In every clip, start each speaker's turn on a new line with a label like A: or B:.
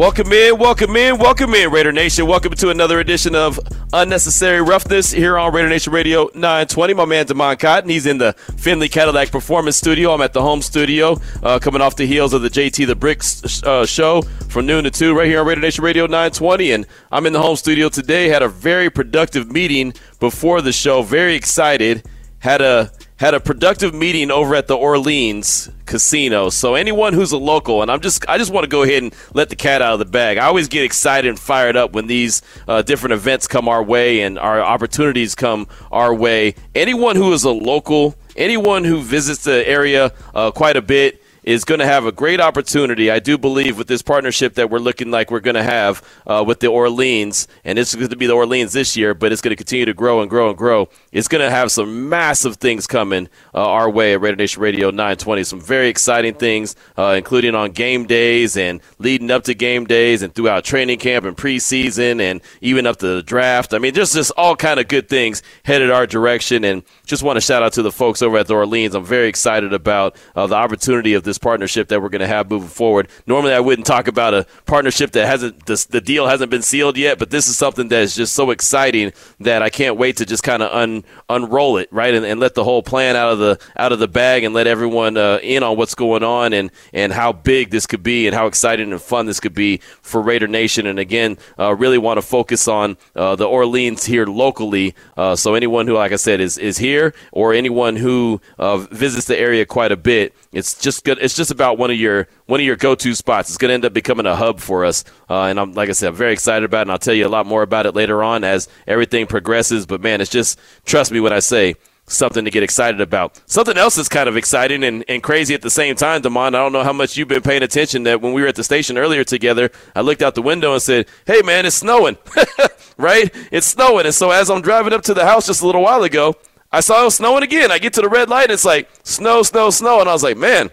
A: Welcome in, welcome in, welcome in, Raider Nation. Welcome to another edition of Unnecessary Roughness here on Raider Nation Radio 920. My man Damon Cotton, he's in the Finley Cadillac Performance Studio. I'm at the home studio, uh, coming off the heels of the JT the Bricks uh, show from noon to 2 right here on Raider Nation Radio 920. And I'm in the home studio today. Had a very productive meeting before the show. Very excited. Had a had a productive meeting over at the Orleans casino. So anyone who's a local, and I'm just I just want to go ahead and let the cat out of the bag. I always get excited and fired up when these uh, different events come our way and our opportunities come our way. Anyone who is a local, anyone who visits the area uh, quite a bit is going to have a great opportunity, I do believe, with this partnership that we're looking like we're going to have uh, with the Orleans. And it's going to be the Orleans this year, but it's going to continue to grow and grow and grow. It's going to have some massive things coming uh, our way at Raider Nation Radio 920. Some very exciting things, uh, including on game days and leading up to game days and throughout training camp and preseason and even up to the draft. I mean, there's just all kind of good things headed our direction. And just want to shout out to the folks over at the Orleans. I'm very excited about uh, the opportunity of this partnership that we're going to have moving forward. Normally, I wouldn't talk about a partnership that hasn't the, the deal hasn't been sealed yet, but this is something that is just so exciting that I can't wait to just kind of un, unroll it right and, and, let the whole plan out of the out of the bag and let everyone uh, in on what's going on and and how big this could be and how exciting and fun this could be for Raider Nation. And again, uh, really want to focus on uh, the Orleans here locally. Uh, so anyone who, like I said, is is here or anyone who uh, visits the area quite a bit, it's just good. It's just about one of your one of your go-to spots. It's going to end up becoming a hub for us, uh, and I'm like I said, I'm very excited about it. And I'll tell you a lot more about it later on as everything progresses. But man, it's just trust me when I say something to get excited about. Something else that's kind of exciting and, and crazy at the same time, Damon. I don't know how much you've been paying attention that when we were at the station earlier together, I looked out the window and said, Hey man, it's snowing. right? It's snowing. And so as I'm driving up to the house just a little while ago, I saw it snowing again. I get to the red light and it's like snow, snow, snow. And I was like, man,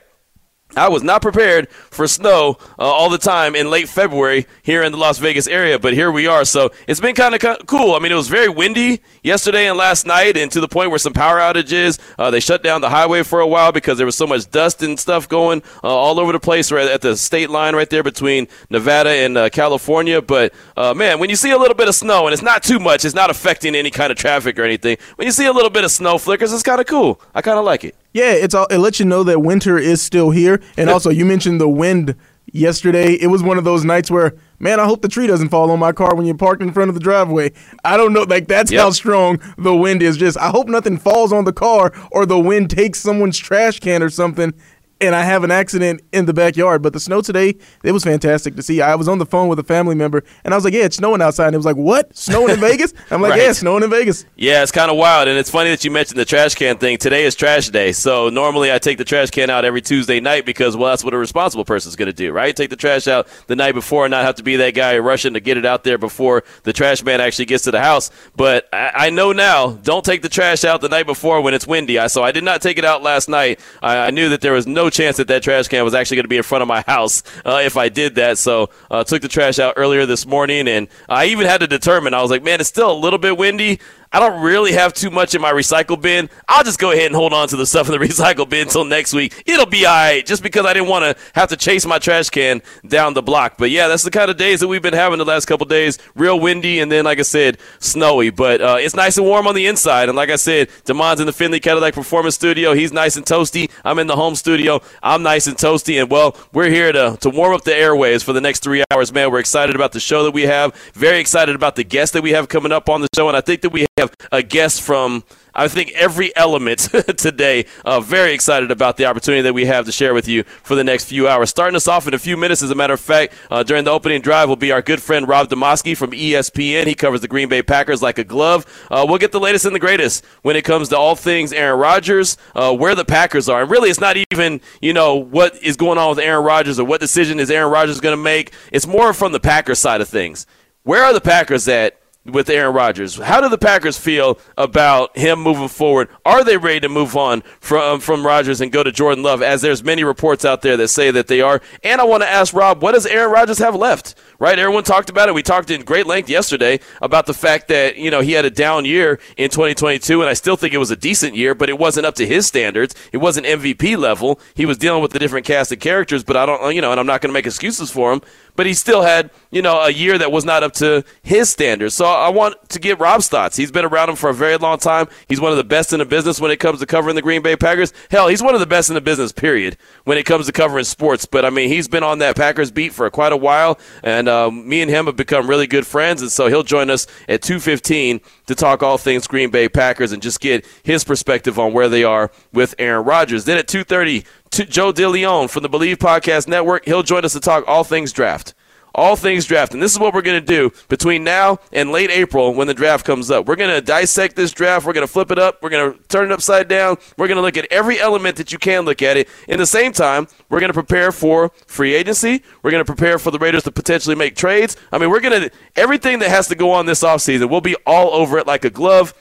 A: I was not prepared for snow uh, all the time in late February here in the Las Vegas area, but here we are. So it's been kind of cool. I mean, it was very windy yesterday and last night, and to the point where some power outages. Uh, they shut down the highway for a while because there was so much dust and stuff going uh, all over the place right at the state line right there between Nevada and uh, California. But uh, man, when you see a little bit of snow and it's not too much, it's not affecting any kind of traffic or anything. When you see a little bit of snow flickers, it's kind of cool. I kind of like it.
B: Yeah, it's all, it lets you know that winter is still here. And also, you mentioned the wind yesterday. It was one of those nights where, man, I hope the tree doesn't fall on my car when you're parked in front of the driveway. I don't know, like that's yep. how strong the wind is. Just I hope nothing falls on the car or the wind takes someone's trash can or something and I have an accident in the backyard. But the snow today, it was fantastic to see. I was on the phone with a family member, and I was like, "Yeah, it's snowing outside." And it was like, "What? Snowing in Vegas?" I'm like, right. "Yeah, snowing in Vegas."
A: Yeah, it's kind of wild, and it's funny that you mentioned the trash can thing. Today is trash day, so normally I take the trash can out every Tuesday night because, well, that's what a responsible person is going to do, right? Take the trash out the night before, and not have to be that guy rushing to get it out there before the trash man actually gets to the house. But I, I know now, don't take the trash out the night before when it's windy. I so I did not take it out last night. I, I knew that there was no chance that that trash can was actually going to be in front of my house uh, if I did that. So uh, took the trash out earlier this morning, and I even had to determine. I was like, man, it's still a little bit windy. I don't really have too much in my recycle bin. I'll just go ahead and hold on to the stuff in the recycle bin until next week. It'll be all right, just because I didn't want to have to chase my trash can down the block. But yeah, that's the kind of days that we've been having the last couple days. Real windy, and then, like I said, snowy. But uh, it's nice and warm on the inside. And like I said, Damon's in the Finley Cadillac Performance Studio. He's nice and toasty. I'm in the home studio. I'm nice and toasty. And well, we're here to, to warm up the airways for the next three hours, man. We're excited about the show that we have. Very excited about the guests that we have coming up on the show. And I think that we have a guest from I think every element today. Uh, very excited about the opportunity that we have to share with you for the next few hours. Starting us off in a few minutes, as a matter of fact, uh, during the opening drive will be our good friend Rob Demovsky from ESPN. He covers the Green Bay Packers like a glove. Uh, we'll get the latest and the greatest when it comes to all things Aaron Rodgers, uh, where the Packers are, and really, it's not even you know what is going on with Aaron Rodgers or what decision is Aaron Rodgers going to make. It's more from the Packers side of things where are the Packers at with Aaron Rodgers. How do the Packers feel about him moving forward? Are they ready to move on from from Rodgers and go to Jordan Love? As there's many reports out there that say that they are. And I want to ask Rob, what does Aaron Rodgers have left? Right? Everyone talked about it. We talked in great length yesterday about the fact that you know he had a down year in 2022, and I still think it was a decent year, but it wasn't up to his standards. It wasn't MVP level. He was dealing with the different cast of characters, but I don't, you know, and I'm not going to make excuses for him but he still had, you know, a year that was not up to his standards. So I want to get Rob's thoughts. He's been around him for a very long time. He's one of the best in the business when it comes to covering the Green Bay Packers. Hell, he's one of the best in the business, period, when it comes to covering sports. But I mean, he's been on that Packers beat for quite a while, and um, me and him have become really good friends. And so he'll join us at 2:15 to talk all things Green Bay Packers and just get his perspective on where they are with Aaron Rodgers. Then at 2:30, Joe DeLeon from the Believe Podcast Network, he'll join us to talk all things draft all things draft. And this is what we're going to do between now and late April when the draft comes up. We're going to dissect this draft. We're going to flip it up. We're going to turn it upside down. We're going to look at every element that you can look at it. In the same time, we're going to prepare for free agency. We're going to prepare for the Raiders to potentially make trades. I mean, we're going to, everything that has to go on this offseason, we'll be all over it like a glove.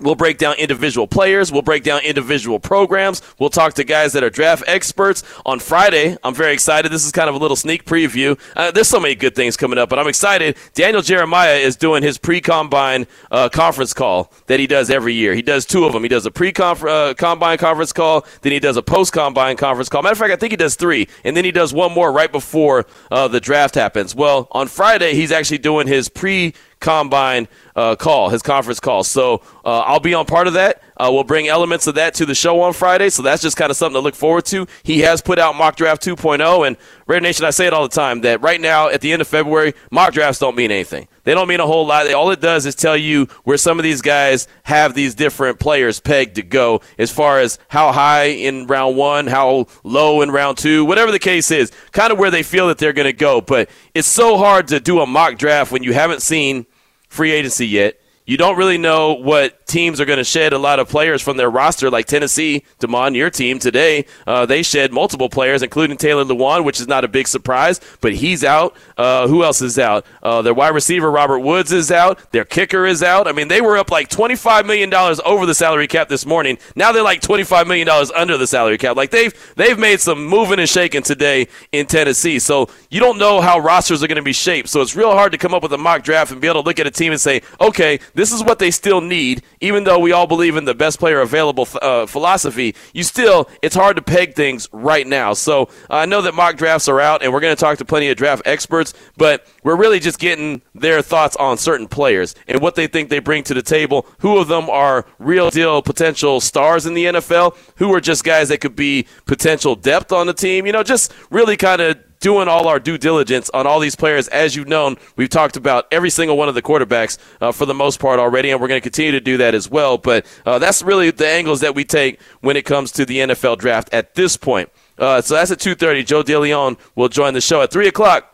A: We'll break down individual players. We'll break down individual programs. We'll talk to guys that are draft experts. On Friday, I'm very excited. This is kind of a little sneak preview. Uh, there's so many good things coming up, but I'm excited. Daniel Jeremiah is doing his pre combine uh, conference call that he does every year. He does two of them. He does a pre uh, combine conference call, then he does a post combine conference call. Matter of fact, I think he does three, and then he does one more right before uh, the draft happens. Well, on Friday, he's actually doing his pre combine uh, call, his conference call. So uh, I'll be on part of that. Uh, we'll bring elements of that to the show on Friday. So that's just kind of something to look forward to. He has put out Mock Draft 2.0. And Raider Nation, I say it all the time that right now, at the end of February, mock drafts don't mean anything. They don't mean a whole lot. All it does is tell you where some of these guys have these different players pegged to go as far as how high in round one, how low in round two, whatever the case is, kind of where they feel that they're going to go. But it's so hard to do a mock draft when you haven't seen free agency yet. You don't really know what teams are going to shed a lot of players from their roster, like Tennessee, Damon, your team today. Uh, they shed multiple players, including Taylor Lewan, which is not a big surprise, but he's out. Uh, who else is out? Uh, their wide receiver, Robert Woods, is out. Their kicker is out. I mean, they were up like $25 million over the salary cap this morning. Now they're like $25 million under the salary cap. Like they've, they've made some moving and shaking today in Tennessee. So you don't know how rosters are going to be shaped. So it's real hard to come up with a mock draft and be able to look at a team and say, okay, this is what they still need, even though we all believe in the best player available uh, philosophy. You still, it's hard to peg things right now. So uh, I know that mock drafts are out, and we're going to talk to plenty of draft experts, but we're really just getting their thoughts on certain players and what they think they bring to the table. Who of them are real deal potential stars in the NFL? Who are just guys that could be potential depth on the team? You know, just really kind of doing all our due diligence on all these players. As you've known, we've talked about every single one of the quarterbacks uh, for the most part already, and we're going to continue to do that as well. But uh, that's really the angles that we take when it comes to the NFL draft at this point. Uh, so that's at 2.30. Joe DeLeon will join the show at 3 o'clock.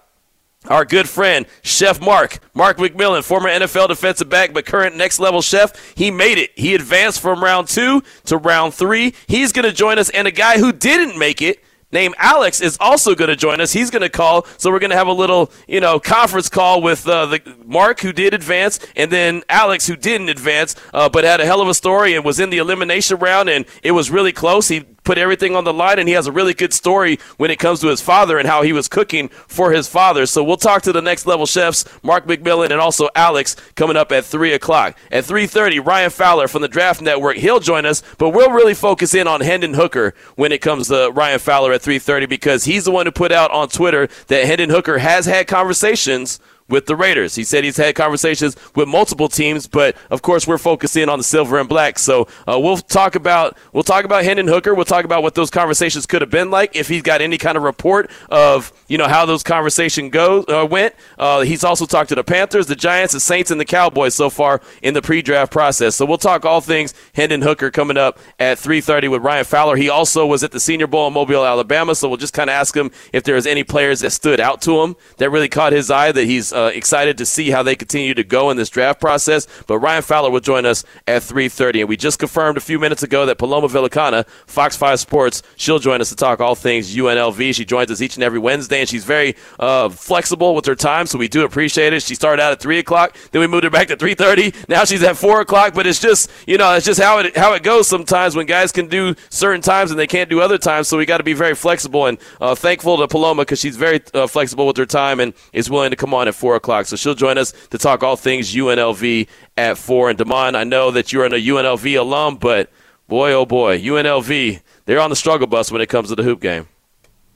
A: Our good friend, Chef Mark, Mark McMillan, former NFL defensive back, but current next level chef, he made it. He advanced from round two to round three. He's going to join us, and a guy who didn't make it named Alex is also going to join us. He's going to call, so we're going to have a little, you know, conference call with uh, the Mark who did advance, and then Alex who didn't advance, uh, but had a hell of a story and was in the elimination round, and it was really close. He put everything on the line, and he has a really good story when it comes to his father and how he was cooking for his father. So we'll talk to the next level chefs, Mark McMillan and also Alex, coming up at three o'clock. At three thirty, Ryan Fowler from the Draft Network, he'll join us, but we'll really focus in on Hendon Hooker when it comes to Ryan Fowler at three thirty because he's the one who put out on Twitter that Hendon Hooker has had conversations with the Raiders. He said he's had conversations with multiple teams, but of course we're focusing on the silver and black. So uh, we'll talk about we'll talk about Hendon Hooker. We'll talk about what those conversations could have been like if he's got any kind of report of you know how those conversations go uh, went. Uh, he's also talked to the Panthers, the Giants, the Saints, and the Cowboys so far in the pre-draft process. So we'll talk all things Hendon Hooker coming up at 3:30 with Ryan Fowler. He also was at the Senior Bowl in Mobile, Alabama. So we'll just kind of ask him if there's any players that stood out to him that really caught his eye that he's uh, excited to see how they continue to go in this draft process. But Ryan Fowler will join us at 3:30, and we just confirmed a few minutes ago that Paloma Villicana, Fox 5 Sports, she'll join us to talk all things UNLV. She joins us each and every Wednesday, and she's very uh, flexible with her time, so we do appreciate it. She started out at three o'clock, then we moved her back to 3:30. Now she's at four o'clock, but it's just you know it's just how it how it goes sometimes when guys can do certain times and they can't do other times. So we got to be very flexible and uh, thankful to Paloma because she's very uh, flexible with her time and is willing to come on at four o'clock. So she'll join us to talk all things UNLV at four. And Damon, I know that you're an UNLV alum, but boy, oh boy, UNLV, they're on the struggle bus when it comes to the hoop game.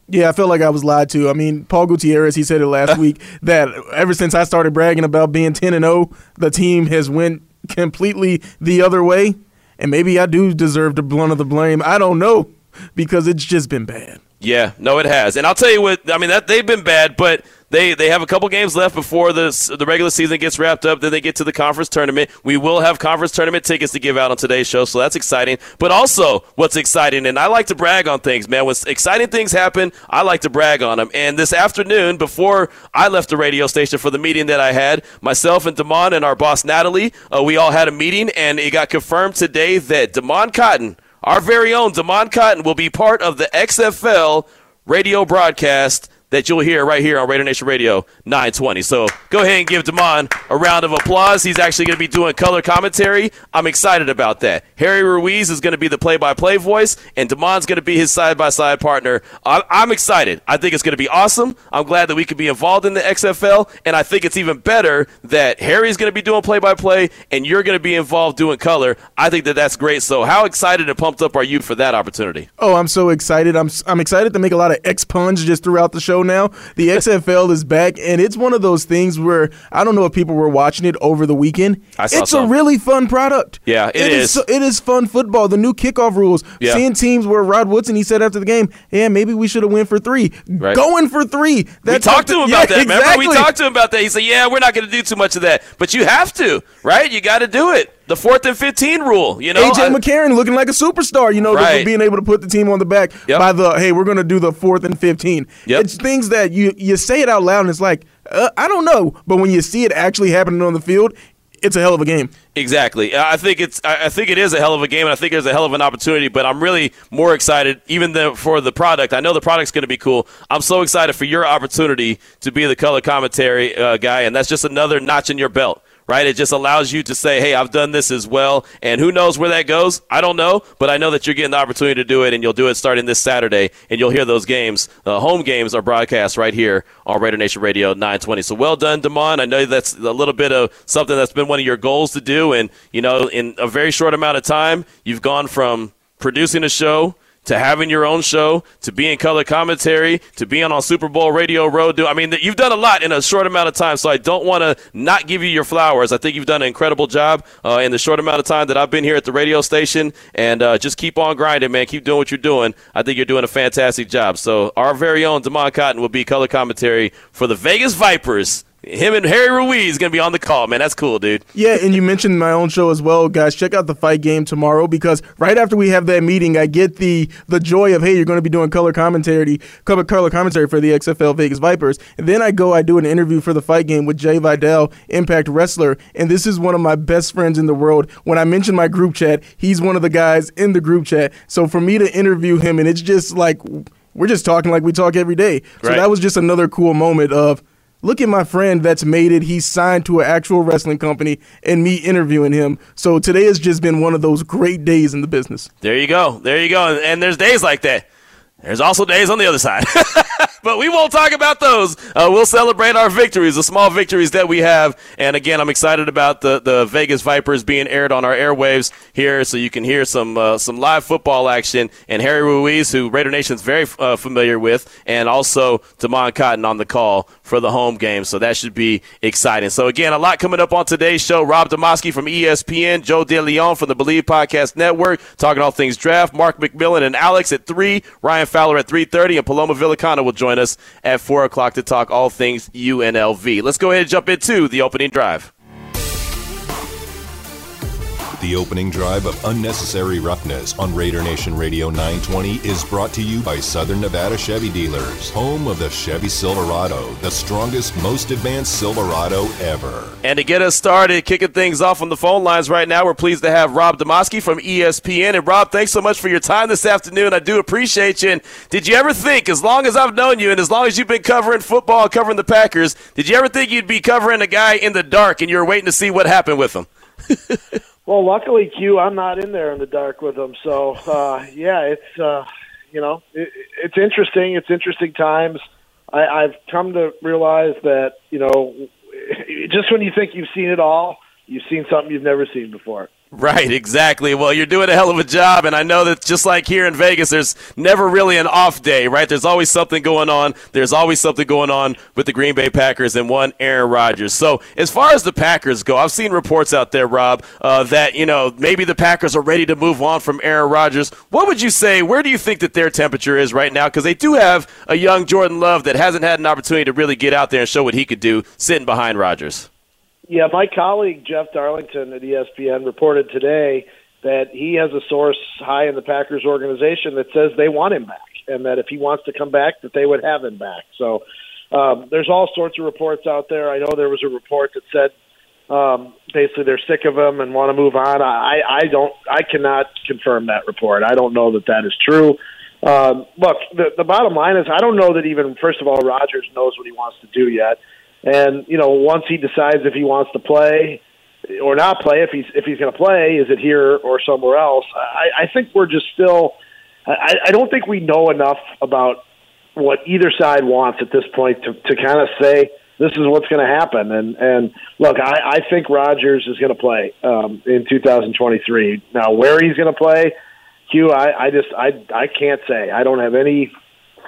B: Yeah, I felt like I was lied to. I mean, Paul Gutierrez, he said it last week that ever since I started bragging about being 10 and 0, the team has went completely the other way. And maybe I do deserve the blunt of the blame. I don't know because it's just been bad.
A: Yeah, no, it has. And I'll tell you what, I mean, that they've been bad, but they they have a couple games left before the the regular season gets wrapped up. Then they get to the conference tournament. We will have conference tournament tickets to give out on today's show, so that's exciting. But also, what's exciting, and I like to brag on things, man. When exciting things happen, I like to brag on them. And this afternoon, before I left the radio station for the meeting that I had, myself and Damon and our boss Natalie, uh, we all had a meeting, and it got confirmed today that Damon Cotton our very own Damon Cotton will be part of the XFL radio broadcast that you'll hear right here on Raider Nation Radio 920. So go ahead and give Damon a round of applause. He's actually going to be doing color commentary. I'm excited about that. Harry Ruiz is going to be the play-by-play voice, and Damon's going to be his side-by-side partner. I'm excited. I think it's going to be awesome. I'm glad that we could be involved in the XFL, and I think it's even better that Harry's going to be doing play-by-play and you're going to be involved doing color. I think that that's great. So how excited and pumped up are you for that opportunity?
B: Oh, I'm so excited. I'm I'm excited to make a lot of X puns just throughout the show now. The XFL is back, and it's one of those things where I don't know if people were watching it over the weekend.
A: I saw
B: it's
A: some.
B: a really fun product.
A: Yeah, it
B: it
A: is.
B: is. It is fun football. The new kickoff rules.
A: Yeah.
B: Seeing teams where Rod Woodson he said after the game, "Yeah, maybe we should have went for three.
A: Right.
B: Going for three.
A: We talked to him
B: yeah,
A: about that. Remember,
B: Exactly.
A: we talked to him about that. He said, "Yeah, we're not going to do too much of that, but you have to, right? You got to do it. The fourth and fifteen rule. You know,
B: AJ
A: I-
B: McCarron looking like a superstar, you know,
A: Right.
B: being able to put the team on the back
A: Yep.
B: by the hey, we're going to do the fourth and fifteen.
A: Yep.
B: It's things that you you say it out loud and it's like uh, I don't know, but when you see it actually happening on the field, it's a hell of a game.
A: Exactly. I think it's. I I think it is a hell of a game, and I think there's a hell of an opportunity. But I'm really more excited, even the, for the product. I know the product's going to be cool. I'm so excited for your opportunity to be the color commentary uh, guy, and that's just another notch in your belt. Right, it just allows you to say, "Hey, I've done this as well," and who knows where that goes? I don't know, but I know that you're getting the opportunity to do it, and you'll do it starting this Saturday, and you'll hear those games. Uh, home games are broadcast right here on Raider Nation Radio 920. So well done, Damon. I know that's a little bit of something that's been one of your goals to do, and you know, in a very short amount of time, you've gone from producing a show to having your own show, to being color commentary, to being on Super Bowl Radio Row. I mean, you've done a lot in a short amount of time, so I don't want to not give you your flowers. I think you've done an incredible job uh, in the short amount of time that I've been here at the radio station, and uh, just keep on grinding, man. Keep doing what you're doing. I think you're doing a fantastic job. So, our very own Damon Cotton will be color commentary for the Vegas Vipers. Him and Harry Ruiz going to be on the call, man. That's cool, dude.
B: Yeah, and you mentioned my own show as well, guys. Check out the fight game tomorrow because right after we have that meeting, I get the the joy of hey, you're going to be doing color commentary, color color commentary for the XFL Vegas Vipers, and then I go, I do an interview for the fight game with Jay Vidal, Impact wrestler, and this is one of my best friends in the world. When I mention my group chat, he's one of the guys in the group chat. So for me to interview him, and it's just like we're just talking like we talk every day. So
A: Right.
B: that was just another cool moment of look at my friend that's made it. He's signed to an actual wrestling company and me interviewing him. So today has just been one of those great days in the business.
A: There you go. There you go. And, there's days like that. There's also days on the other side. but we won't talk about those. Uh, we'll celebrate our victories, the small victories that we have. And again, I'm excited about the, the Vegas Vipers being aired on our airwaves here so you can hear some uh, some live football action. And Harry Ruiz, who Raider Nation's very uh, familiar with, and also Damon Cotton on the call for the home game. So that should be exciting. So again, a lot coming up on today's show. Rob Demovsky from ESPN, Joe DeLeon from the Believe Podcast Network, talking all things draft. Mark McMillan and Alex at three. Ryan Fowler at three thirty, and Paloma Villicana will join us at four o'clock to talk all things UNLV. Let's go ahead and jump into the opening drive.
C: The opening drive of Unnecessary Roughness on Raider Nation Radio 920 is brought to you by Southern Nevada Chevy Dealers, home of the Chevy Silverado, the strongest, most advanced Silverado ever.
A: And to get us started, kicking things off on the phone lines right now, we're pleased to have Rob Demovsky from ESPN. And Rob, thanks so much for your time this afternoon. I do appreciate you. And did you ever think, as long as I've known you and as long as you've been covering football, covering the Packers, did you ever think you'd be covering a guy in the dark and you're waiting to see what happened with him?
D: Well, luckily, Q, I'm not in there in the dark with them. So, uh, yeah, it's uh, you know, it, it's interesting. It's interesting times. I, I've come to realize that you know, just when you think you've seen it all, you've seen something you've never seen before.
A: Right, exactly. Well, you're doing a hell of a job, and I know that just like here in Vegas, there's never really an off day, right? There's always something going on. There's always something going on with the Green Bay Packers and one Aaron Rodgers. So, as far as the Packers go, I've seen reports out there, Rob, uh, that you know maybe the Packers are ready to move on from Aaron Rodgers. What would you say? Where do you think that their temperature is right now? Because they do have a young Jordan Love that hasn't had an opportunity to really get out there and show what he could do sitting behind Rodgers.
D: Yeah, my colleague Jeff Darlington at ESPN reported today that he has a source high in the Packers organization that says they want him back, and that if he wants to come back, that they would have him back. So um, there's all sorts of reports out there. I know there was a report that said um, basically they're sick of him and want to move on. I, I don't, I cannot confirm that report. I don't know that that is true. Um, look, the, the bottom line is I don't know that even first of all Rodgers knows what he wants to do yet. And you know, once he decides if he wants to play or not play, if he's if he's going to play, is it here or somewhere else? I, I think we're just still. I, I don't think we know enough about what either side wants at this point to to kind of say this is what's going to happen. And and look, I, I think Rodgers is going to play um, in 2023. Now, where he's going to play, Q, I, I just I I can't say. I don't have any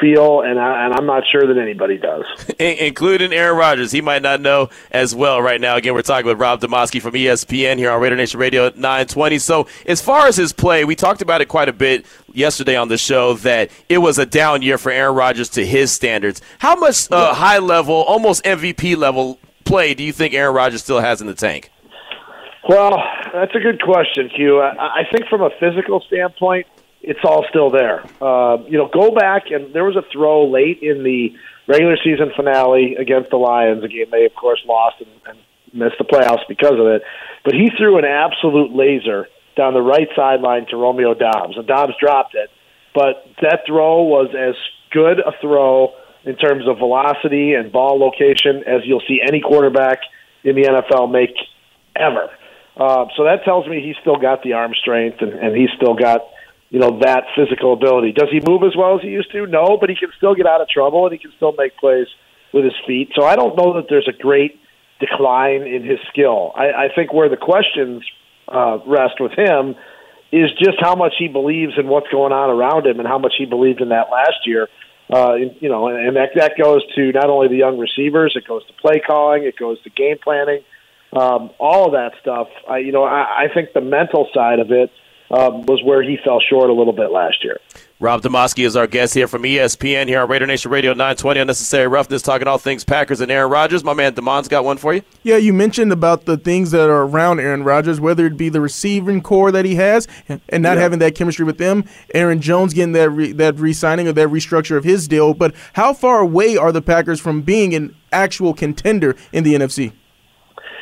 D: feel, and, I, and I'm not sure that anybody does.
A: Including Aaron Rodgers. He might not know as well right now. Again, we're talking with Rob Demovsky from ESPN here on Raider Nation Radio 920. So, as far as his play, we talked about it quite a bit yesterday on the show that it was a down year for Aaron Rodgers to his standards. How much uh, high level, almost MVP level play do you think Aaron Rodgers still has in the tank?
D: Well, that's a good question, Q. I, I think from a physical standpoint, it's all still there. Uh, you know, go back and there was a throw late in the regular season finale against the Lions, a game they of course lost and, and missed the playoffs because of it. But he threw an absolute laser down the right sideline to Romeo Doubs, and Doubs dropped it. But that throw was as good a throw in terms of velocity and ball location as you'll see any quarterback in the NFL make ever. Uh, so that tells me he's still got the arm strength and, and he's still got you know that physical ability. Does he move as well as he used to? No, but he can still get out of trouble and he can still make plays with his feet. So I don't know that there's a great decline in his skill. I, I think where the questions uh, rest with him is just how much he believes in what's going on around him and how much he believed in that last year. Uh, you know, and that that goes to not only the young receivers, it goes to play calling, it goes to game planning, um, all of that stuff. I, you know, I, I think the mental side of it um, was where he fell short a little bit last year.
A: Rob Demovsky is our guest here from ESPN here on Raider Nation Radio 920 Unnecessary Roughness, talking all things Packers and Aaron Rodgers. My man Damon's got one for you.
B: Yeah, you mentioned about the things that are around Aaron Rodgers, whether it be the receiving corps that he has and not yeah. having that chemistry with them, Aaron Jones getting that re- that re-signing or that restructure of his deal. But how far away are the Packers from being an actual contender in the NFC?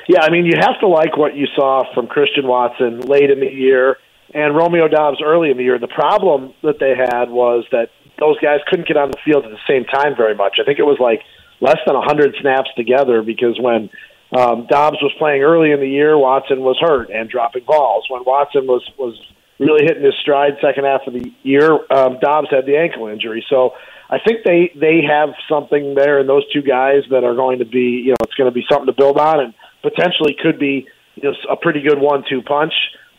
D: Yeah, I mean, you have to like what you saw from Christian Watson late in the year and Romeo Doubs early in the year. The problem that they had was that those guys couldn't get on the field at the same time very much. I think it was like less than 100 snaps together because when um, Doubs was playing early in the year, Watson was hurt and dropping balls. When Watson was was really hitting his stride second half of the year, um, Doubs had the ankle injury. So I think they they have something there in those two guys that are going to be you know it's going to be something to build on and potentially could be you know, a pretty good one-two punch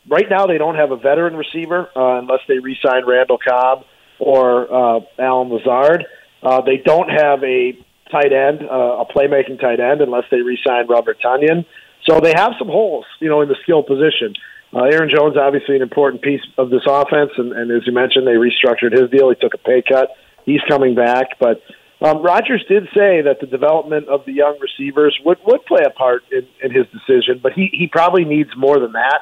D: right now they don't have a veteran receiver uh, unless they re-sign Randall Cobb or uh, Allen Lazard. Uh, they don't have a tight end, uh, a playmaking tight end, unless they re-sign Robert Tonyan. So they have some holes, you know, in the skill position. Uh, Aaron Jones, obviously, an important piece of this offense, and, and as you mentioned, they restructured his deal. He took a pay cut. He's coming back, but um, Rodgers did say that the development of the young receivers would would play a part in, in his decision, but he he probably needs more than that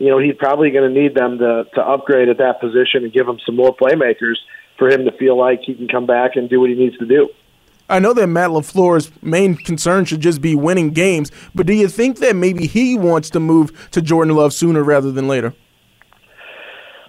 D: you know, he's probably going to need them to to upgrade at that position and give him some more playmakers for him to feel like he can come back and do what he needs to do.
B: I know that Matt LaFleur's main concern should just be winning games, but do you think that maybe he wants to move to Jordan Love sooner rather than later?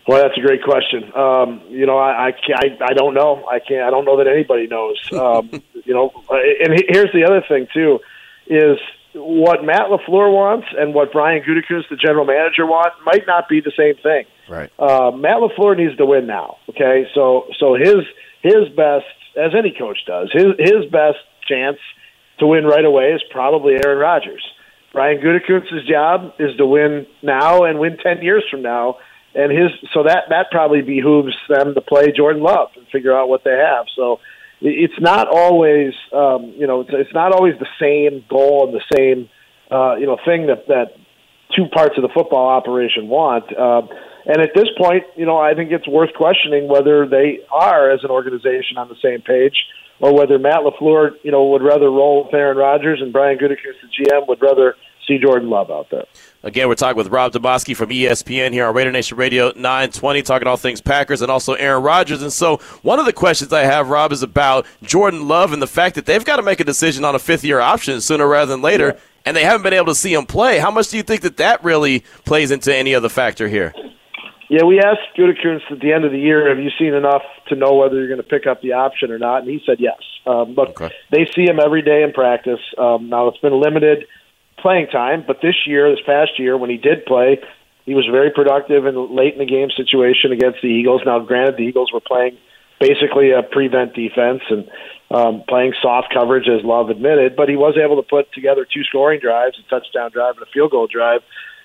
D: Well, that's a great question. Um, you know, I, I, I I don't know. I can't. I don't know that anybody knows. Um, you know, and here's the other thing too, is what Matt LaFleur wants and what Brian Gutekunst, the general manager, want might not be the same thing.
A: Right.
D: Uh, Matt LaFleur needs to win now. Okay, so so his his best, as any coach does, his his best chance to win right away is probably Aaron Rodgers. Brian Gutekunst's job is to win now and win ten years from now and his so that that probably behooves them to play Jordan Love and figure out what they have. So it's not always um, you know it's, it's not always the same goal and the same uh, you know thing that that two parts of the football operation want. Uh, and at this point, you know, I think it's worth questioning whether they are, as an organization, on the same page, or whether Matt LaFleur, you know, would rather roll with Aaron Rodgers and Brian Gutekunst, the GM, would rather see Jordan Love out there.
A: Again, we're talking with Rob Demovsky from ESPN here on Raider Nation Radio 920, talking all things Packers and also Aaron Rodgers. And so, one of the questions I have, Rob, is about Jordan Love and the fact that they've got to make a decision on a fifth year option sooner rather than later, yeah. and they haven't been able to see him play. How much do you think that that really plays into any other factor here?
D: Yeah, we asked Gutekunst at the end of the year, have you seen enough to know whether you're going to pick up the option or not? And he said yes. Um, look, okay. they see him every day in practice. Um, now, it's been limited – playing time, but this year, this past year, when he did play, he was very productive in late in the game situation against the Eagles. Now, granted, the Eagles were playing basically a prevent defense and um, playing soft coverage, as Love admitted, but he was able to put together two scoring drives, a touchdown drive, and a field goal drive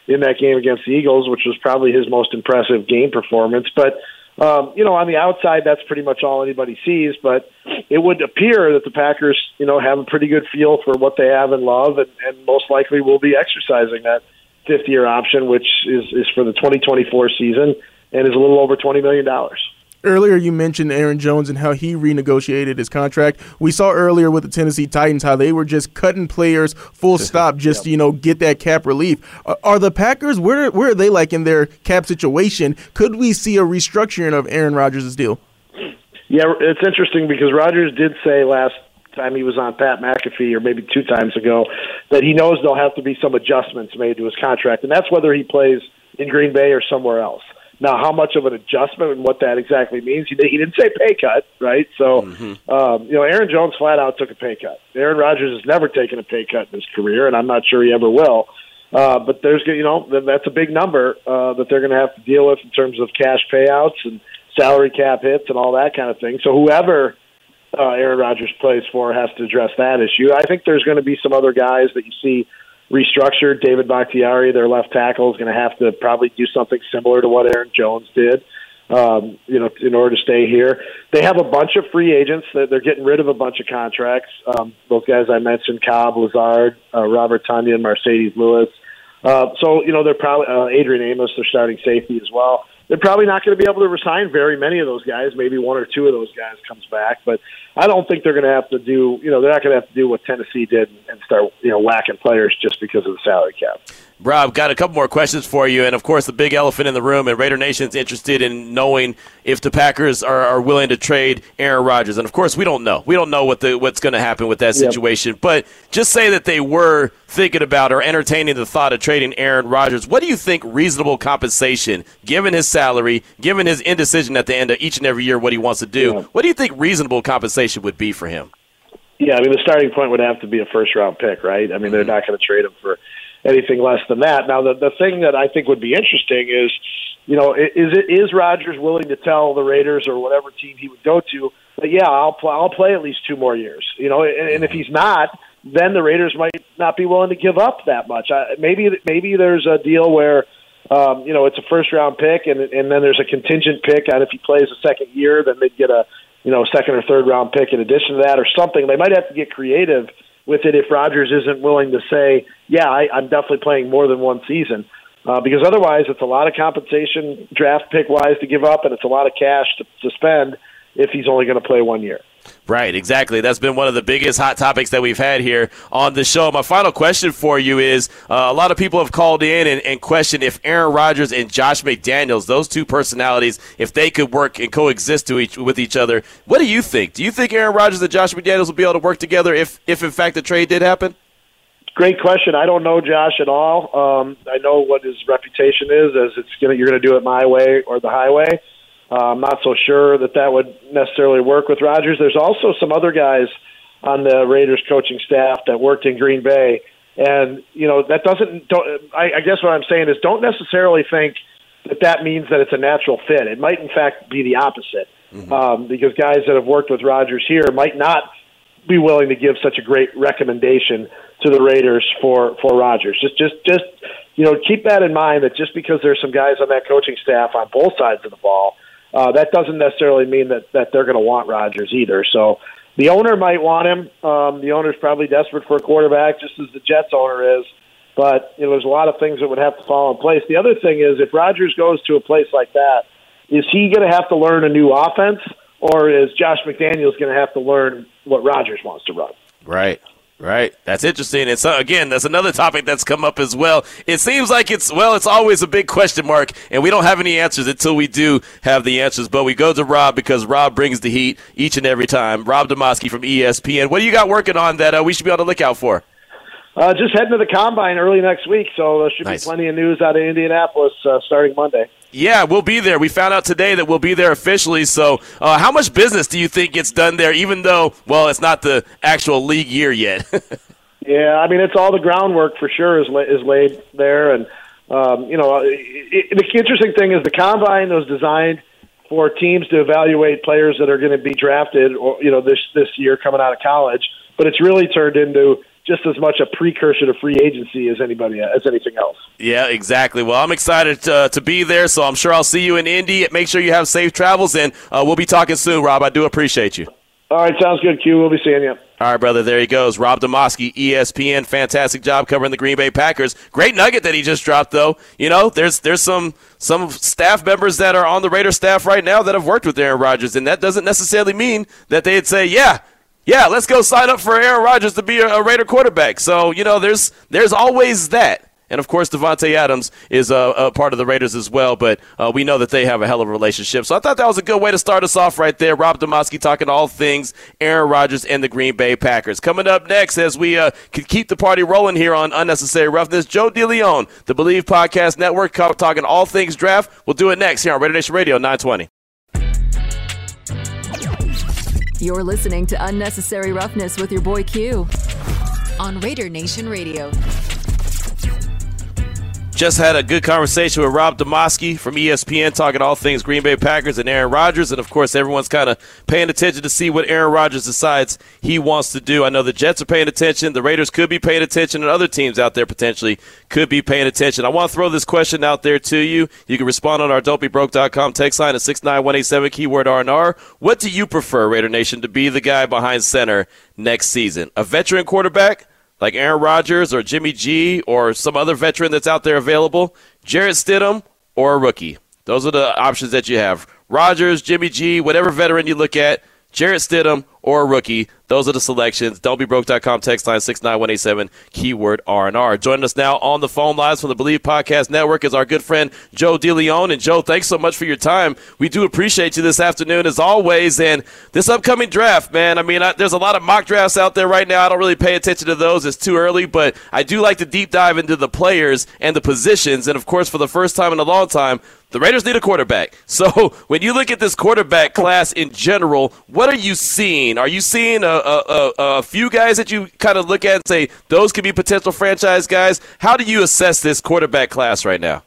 D: in that game against the Eagles, which was probably his most impressive game performance. But um, you know, on the outside, that's pretty much all anybody sees. But it would appear that the Packers, you know, have a pretty good feel for what they have in love, and, and most likely will be exercising that fifth year option, which is is for the 2024 season and is a little over 20 million dollars.
B: Earlier, you mentioned Aaron Jones and how he renegotiated his contract. We saw earlier with the Tennessee Titans how they were just cutting players full stop, just yep. you know get that cap relief. Are the Packers where where are they like in their cap situation? Could we see a restructuring of Aaron Rodgers' deal?
D: Yeah, it's interesting because Rodgers did say last time he was on Pat McAfee, or maybe two times ago, that he knows there'll have to be some adjustments made to his contract, and that's whether he plays in Green Bay or somewhere else. Now, how much of an adjustment and what that exactly means, he, he didn't say pay cut, right? So, mm-hmm. um, you know, Aaron Jones flat out took a pay cut. Aaron Rodgers has never taken a pay cut in his career, and I'm not sure he ever will. Uh, but there's, you know, that's a big number uh, that they're going to have to deal with in terms of cash payouts and salary cap hits and all that kind of thing. So whoever uh, Aaron Rodgers plays for has to address that issue. I think there's going to be some other guys that you see restructured. David Bakhtiari, their left tackle, is going to have to probably do something similar to what Aaron Jones did. Um, you know, in order to stay here, they have a bunch of free agents. That they're getting rid of a bunch of contracts. Um, those guys I mentioned: Cobb, Lazard, uh, Robert Tonyan, Marcedes Lewis. Uh, so you know they're probably uh, Adrian Amos, their starting safety as well they're probably not going to be able to resign very many of those guys. Maybe one or two of those guys comes back, but I don't think they're going to have to do. You know, they're not going to have to do what Tennessee did and start you know whacking players just because of the salary cap.
A: Rob, got a couple more questions for you, and of course, the big elephant in the room, and Raider Nation's interested in knowing if the Packers are, are willing to trade Aaron Rodgers, and of course, we don't know. We don't know what the what's going to happen with that situation. Yep. But just say that they were thinking about or entertaining the thought of trading Aaron Rodgers. What do you think reasonable compensation, given his salary, given his indecision at the end of each and every year, what he wants to do? Yeah. What do you think reasonable compensation would be for him?
D: Yeah, I mean, the starting point would have to be a first round pick, right? I mean, they're mm-hmm. not going to trade him for anything less than that. Now, the the thing that I think would be interesting is, you know, is it is Rodgers willing to tell the Raiders or whatever team he would go to that yeah, I'll play I'll play at least two more years, you know, and, and if he's not, then the Raiders might not be willing to give up that much. I, maybe maybe there's a deal where. Um, you know, it's a first round pick, and and then there's a contingent pick, and if he plays a second year, then they'd get a you know second or third round pick in addition to that, or something. They might have to get creative with it if Rodgers isn't willing to say, yeah, I, I'm definitely playing more than one season. Uh, because otherwise, it's a lot of compensation draft pick wise to give up, and it's a lot of cash to, to spend if he's only going to play one year.
A: Right, exactly. That's been one of the biggest hot topics that we've had here on the show. My final question for you is uh, a lot of people have called in and, and questioned if Aaron Rodgers and Josh McDaniels, those two personalities, if they could work and coexist to each, with each other. What do you think? Do you think Aaron Rodgers and Josh McDaniels will be able to work together if, if in fact the trade did happen?
D: Great question. I don't know Josh at all. Um, I know what his reputation is, as it's gonna you're going to do it my way or the highway. Uh, I'm not so sure that that would necessarily work with Rodgers. There's also some other guys on the Raiders coaching staff that worked in Green Bay, and you know that doesn't. Don't, I, I guess what I'm saying is don't necessarily think that that means that it's a natural fit. It might in fact be the opposite, mm-hmm. um, because guys that have worked with Rodgers here might not be willing to give such a great recommendation to the Raiders for for Rodgers. Just just just you know keep that in mind that just because there's some guys on that coaching staff on both sides of the ball, uh, that doesn't necessarily mean that that they're going to want Rodgers either. So the owner might want him. Um, the owner's probably desperate for a quarterback, just as the Jets owner is. But you know, there's a lot of things that would have to fall in place. The other thing is, if Rodgers goes to a place like that, is he going to have to learn a new offense, or is Josh McDaniels going to have to learn what Rodgers wants to run?
A: Right. Right. That's interesting. And so, again, that's another topic that's come up as well. It seems like it's, well, it's always a big question mark, and we don't have any answers until we do have the answers. But we go to Rob because Rob brings the heat each and every time. Rob Demovsky from ESPN. What do you got working on that uh, we should be on the lookout for?
D: Uh, just heading to the combine early next week, so there should nice. be plenty of news out of Indianapolis uh, starting Monday.
A: Yeah, we'll be there. We found out today that we'll be there officially. So, uh, how much business do you think gets done there, even though, well, it's not the actual league year yet?
D: yeah, I mean, it's all the groundwork for sure is, la- is laid there. And, um, you know, it, it, the interesting thing is the combine was designed for teams to evaluate players that are going to be drafted or, you know, this, this year coming out of college. But it's really turned into just as much a precursor to free agency as anybody as anything else.
A: Yeah, exactly. Well, I'm excited to, to be there, so I'm sure I'll see you in Indy. Make sure you have safe travels, and uh, we'll be talking soon, Rob. I do appreciate you.
D: All right, sounds good, Q. We'll be seeing you.
A: All right, brother. There he goes. Rob Demovsky, ESPN. Fantastic job covering the Green Bay Packers. Great nugget that he just dropped, though. You know, there's there's some some staff members that are on the Raider staff right now that have worked with Aaron Rodgers, and that doesn't necessarily mean that they'd say, "Yeah, yeah, let's go sign up for Aaron Rodgers to be a, a Raider quarterback. So you know, there's there's always that. And of course, Davante Adams is a, a, part of the Raiders as well, but uh, we know that they have a hell of a relationship. So I thought that was a good way to start us off right there. Rob Demovsky talking all things Aaron Rodgers and the Green Bay Packers. Coming up next, as we uh, keep the party rolling here on Unnecessary Roughness, Joe DeLeon, the Believe Podcast Network, talking all things draft. We'll do it next here on Raider Nation Radio 920.
E: You're listening to Unnecessary Roughness with your boy Q on Raider Nation Radio.
A: Just had a good conversation with Rob Demovsky from ESPN talking all things Green Bay Packers and Aaron Rodgers. And of course, everyone's kind of paying attention to see what Aaron Rodgers decides he wants to do. I know the Jets are paying attention. The Raiders could be paying attention, and other teams out there potentially could be paying attention. I want to throw this question out there to you. You can respond on our don'tbebroke.com text line at 69187 keyword R&R. What do you prefer, Raider Nation, to be the guy behind center next season? A veteran quarterback? Like Aaron Rodgers or Jimmy G or some other veteran that's out there available, Jarrett Stidham or a rookie. Those are the options that you have. Rodgers, Jimmy G, whatever veteran you look at, Jarrett Stidham or a rookie. Those are the selections. Don'tBeBroke.com text line 69187, keyword R&R. Joining us now on the phone lines from the Believe Podcast Network is our good friend Joe DeLeon. And Joe, thanks so much for your time. We do appreciate you this afternoon as always. And this upcoming draft, man, I mean, I, there's a lot of mock drafts out there right now. I don't really pay attention to those. It's too early, but I do like to deep dive into the players and the positions. And of course, for the first time in a long time, the Raiders need a quarterback. So when you look at this quarterback class in general, what are you seeing? Are you seeing a, a, a, a few guys that you kind of look at and say those could be potential franchise guys? How do you assess this quarterback class right now?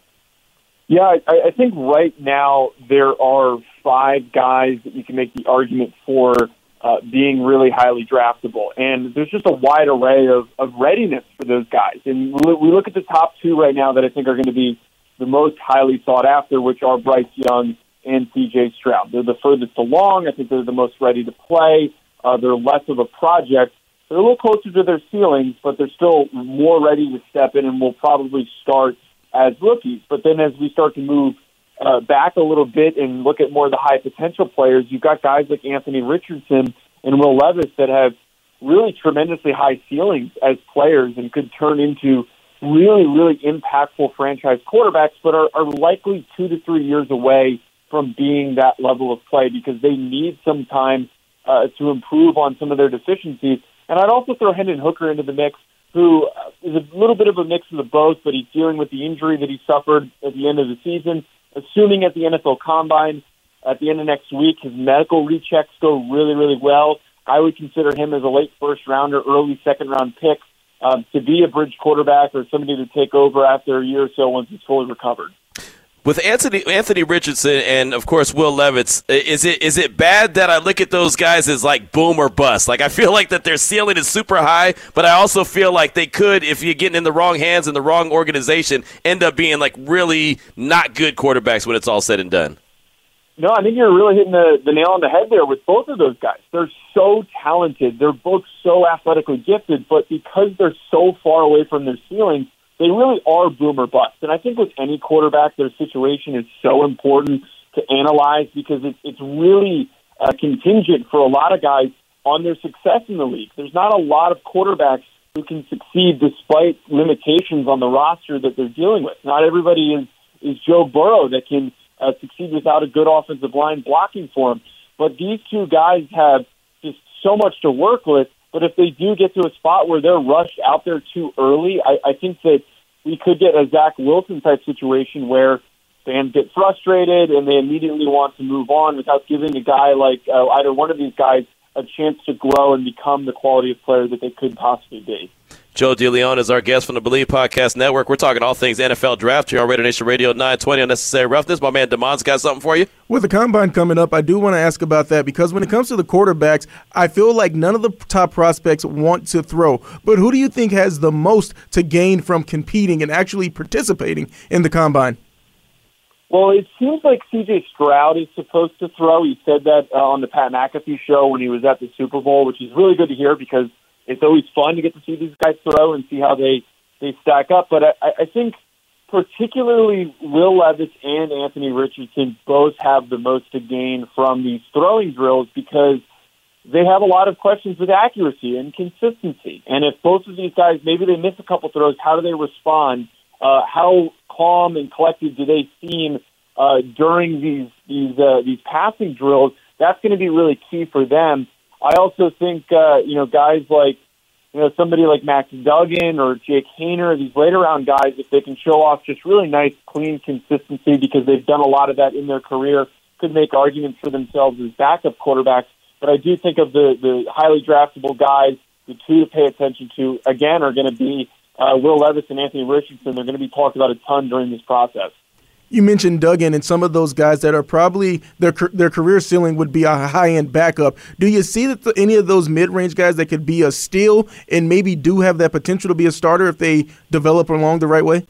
F: Yeah, I, I think right now there are five guys that you can make the argument for uh, being really highly draftable. And there's just a wide array of, of readiness for those guys. And we look at the top two right now that I think are going to be the most highly sought after, which are Bryce Young and C.J. Stroud. They're the furthest along. I think they're the most ready to play. Uh, they're less of a project. They're a little closer to their ceilings, but they're still more ready to step in and will probably start as rookies. But then as we start to move uh, back a little bit and look at more of the high potential players, you've got guys like Anthony Richardson and Will Levis that have really tremendously high ceilings as players and could turn into really, really impactful franchise quarterbacks, but are, are likely two to three years away from being that level of play because they need some time uh, to improve on some of their deficiencies. And I'd also throw Hendon Hooker into the mix, who uh, a little bit of a mix of the both, but he's dealing with the injury that he suffered at the end of the season. Assuming at the NFL Combine at the end of next week, his medical rechecks go really, really well. I would consider him as a late first rounder, early second round pick um, to be a bridge quarterback or somebody to take over after a year or so once he's fully recovered.
A: With Anthony Anthony Richardson and of course Will Levis, is it is it bad that I look at those guys as like boom or bust? Like I feel like that their ceiling is super high, but I also feel like they could, if you're getting in the wrong hands in the wrong organization, end up being like really not good quarterbacks when it's all said and done.
F: No, I think you're really hitting the, the nail on the head there with both of those guys. They're so talented. They're both so athletically gifted, but because they're so far away from their ceilings, they really are boomer bust. And I think with any quarterback, their situation is so important to analyze because it, it's really uh, contingent for a lot of guys on their success in the league. There's not a lot of quarterbacks who can succeed despite limitations on the roster that they're dealing with. Not everybody is is Joe Burrow that can uh, succeed without a good offensive line blocking for him. But these two guys have just so much to work with. But if they do get to a spot where they're rushed out there too early, I, I think that we could get a Zach Wilson type situation where fans get frustrated and they immediately want to move on without giving a guy like uh, either one of these guys a chance to grow and become the quality of player that they could possibly be.
A: Joe DeLeon is our guest from the Believe Podcast Network. We're talking all things NFL draft here on Raider Nation Radio 920 Unnecessary Roughness. My man Damon's got something for you.
B: With the combine coming up, I do want to ask about that because when it comes to the quarterbacks, I feel like none of the top prospects want to throw. But who do you think has the most to gain from competing and actually participating in the combine?
F: Well, it seems like C.J. Stroud is supposed to throw. He said that uh, on the Pat McAfee show when he was at the Super Bowl, which is really good to hear because – it's always fun to get to see these guys throw and see how they they stack up. But I, I think particularly Will Levis and Anthony Richardson both have the most to gain from these throwing drills because they have a lot of questions with accuracy and consistency. And if both of these guys maybe they miss a couple throws, how do they respond? Uh, how calm and collected do they seem uh, during these these uh, these passing drills? That's going to be really key for them. I also think uh, you know guys like you know somebody like Max Duggan or Jake Haener, these later round guys, if they can show off just really nice, clean consistency because they've done a lot of that in their career, could make arguments for themselves as backup quarterbacks. But I do think of the the highly draftable guys, the two to pay attention to again are going to be uh, Will Levis and Anthony Richardson. They're going to be talked about a ton during this process
B: you mentioned Duggan and some of those guys that are probably their their career ceiling would be a high end backup. Do you see that the, any of those mid range guys that could be a steal and maybe do have that potential to be a starter if they develop along the right way?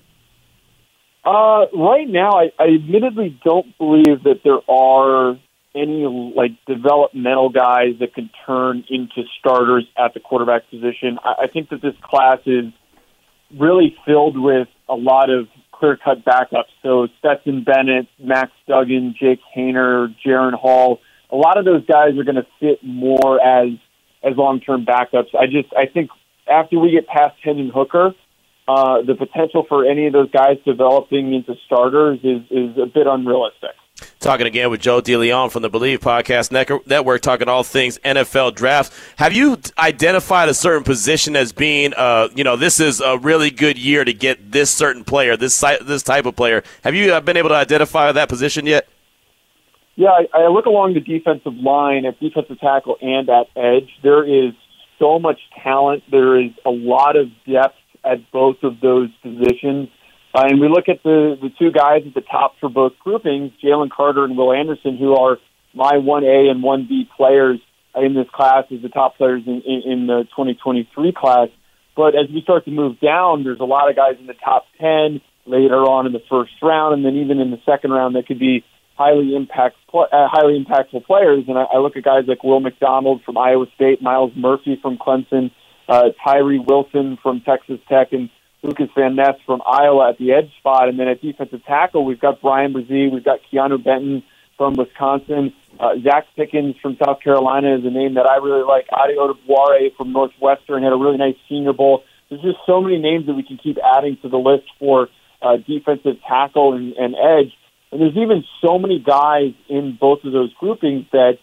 F: Uh, right now, I, I admittedly don't believe that there are any like developmental guys that can turn into starters at the quarterback position. I, I think that this class is really filled with a lot of clear cut backups. So Stetson Bennett, Max Duggan, Jake Haener, Jaren Hall, a lot of those guys are going to fit more as as long term backups. I just I think after we get past Hendon Hooker, uh, the potential for any of those guys developing into starters is is a bit unrealistic.
A: Talking again with Joe DeLeon from the Believe Podcast Network, talking all things NFL draft. Have you identified a certain position as being, uh, you know, this is a really good year to get this certain player, this this type of player? Have you uh, been able to identify that position yet?
F: Yeah, I, I look along the defensive line at defensive tackle and at edge. There is so much talent. There is a lot of depth at both of those positions. Uh, and we look at the, the two guys at the top for both groupings, Jalen Carter and Will Anderson, who are my 1A and 1B players in this class as the top players in, in, in the 2023 class. But as we start to move down, there's a lot of guys in the top 10 later on in the first round, and then even in the second round that could be highly impact uh, highly impactful players. And I, I look at guys like Will McDonald from Iowa State, Myles Murphy from Clemson, uh, Tyree Wilson from Texas Tech, and Lucas Van Ness from Iowa at the edge spot, and then at defensive tackle, we've got Bryan Bresee, we've got Keanu Benton from Wisconsin. Uh, Zacch Pickens from South Carolina is a name that I really like. Adi Odubuare from Northwestern had a really nice Senior Bowl. There's just so many names that we can keep adding to the list for uh, defensive tackle and, and edge. And there's even so many guys in both of those groupings that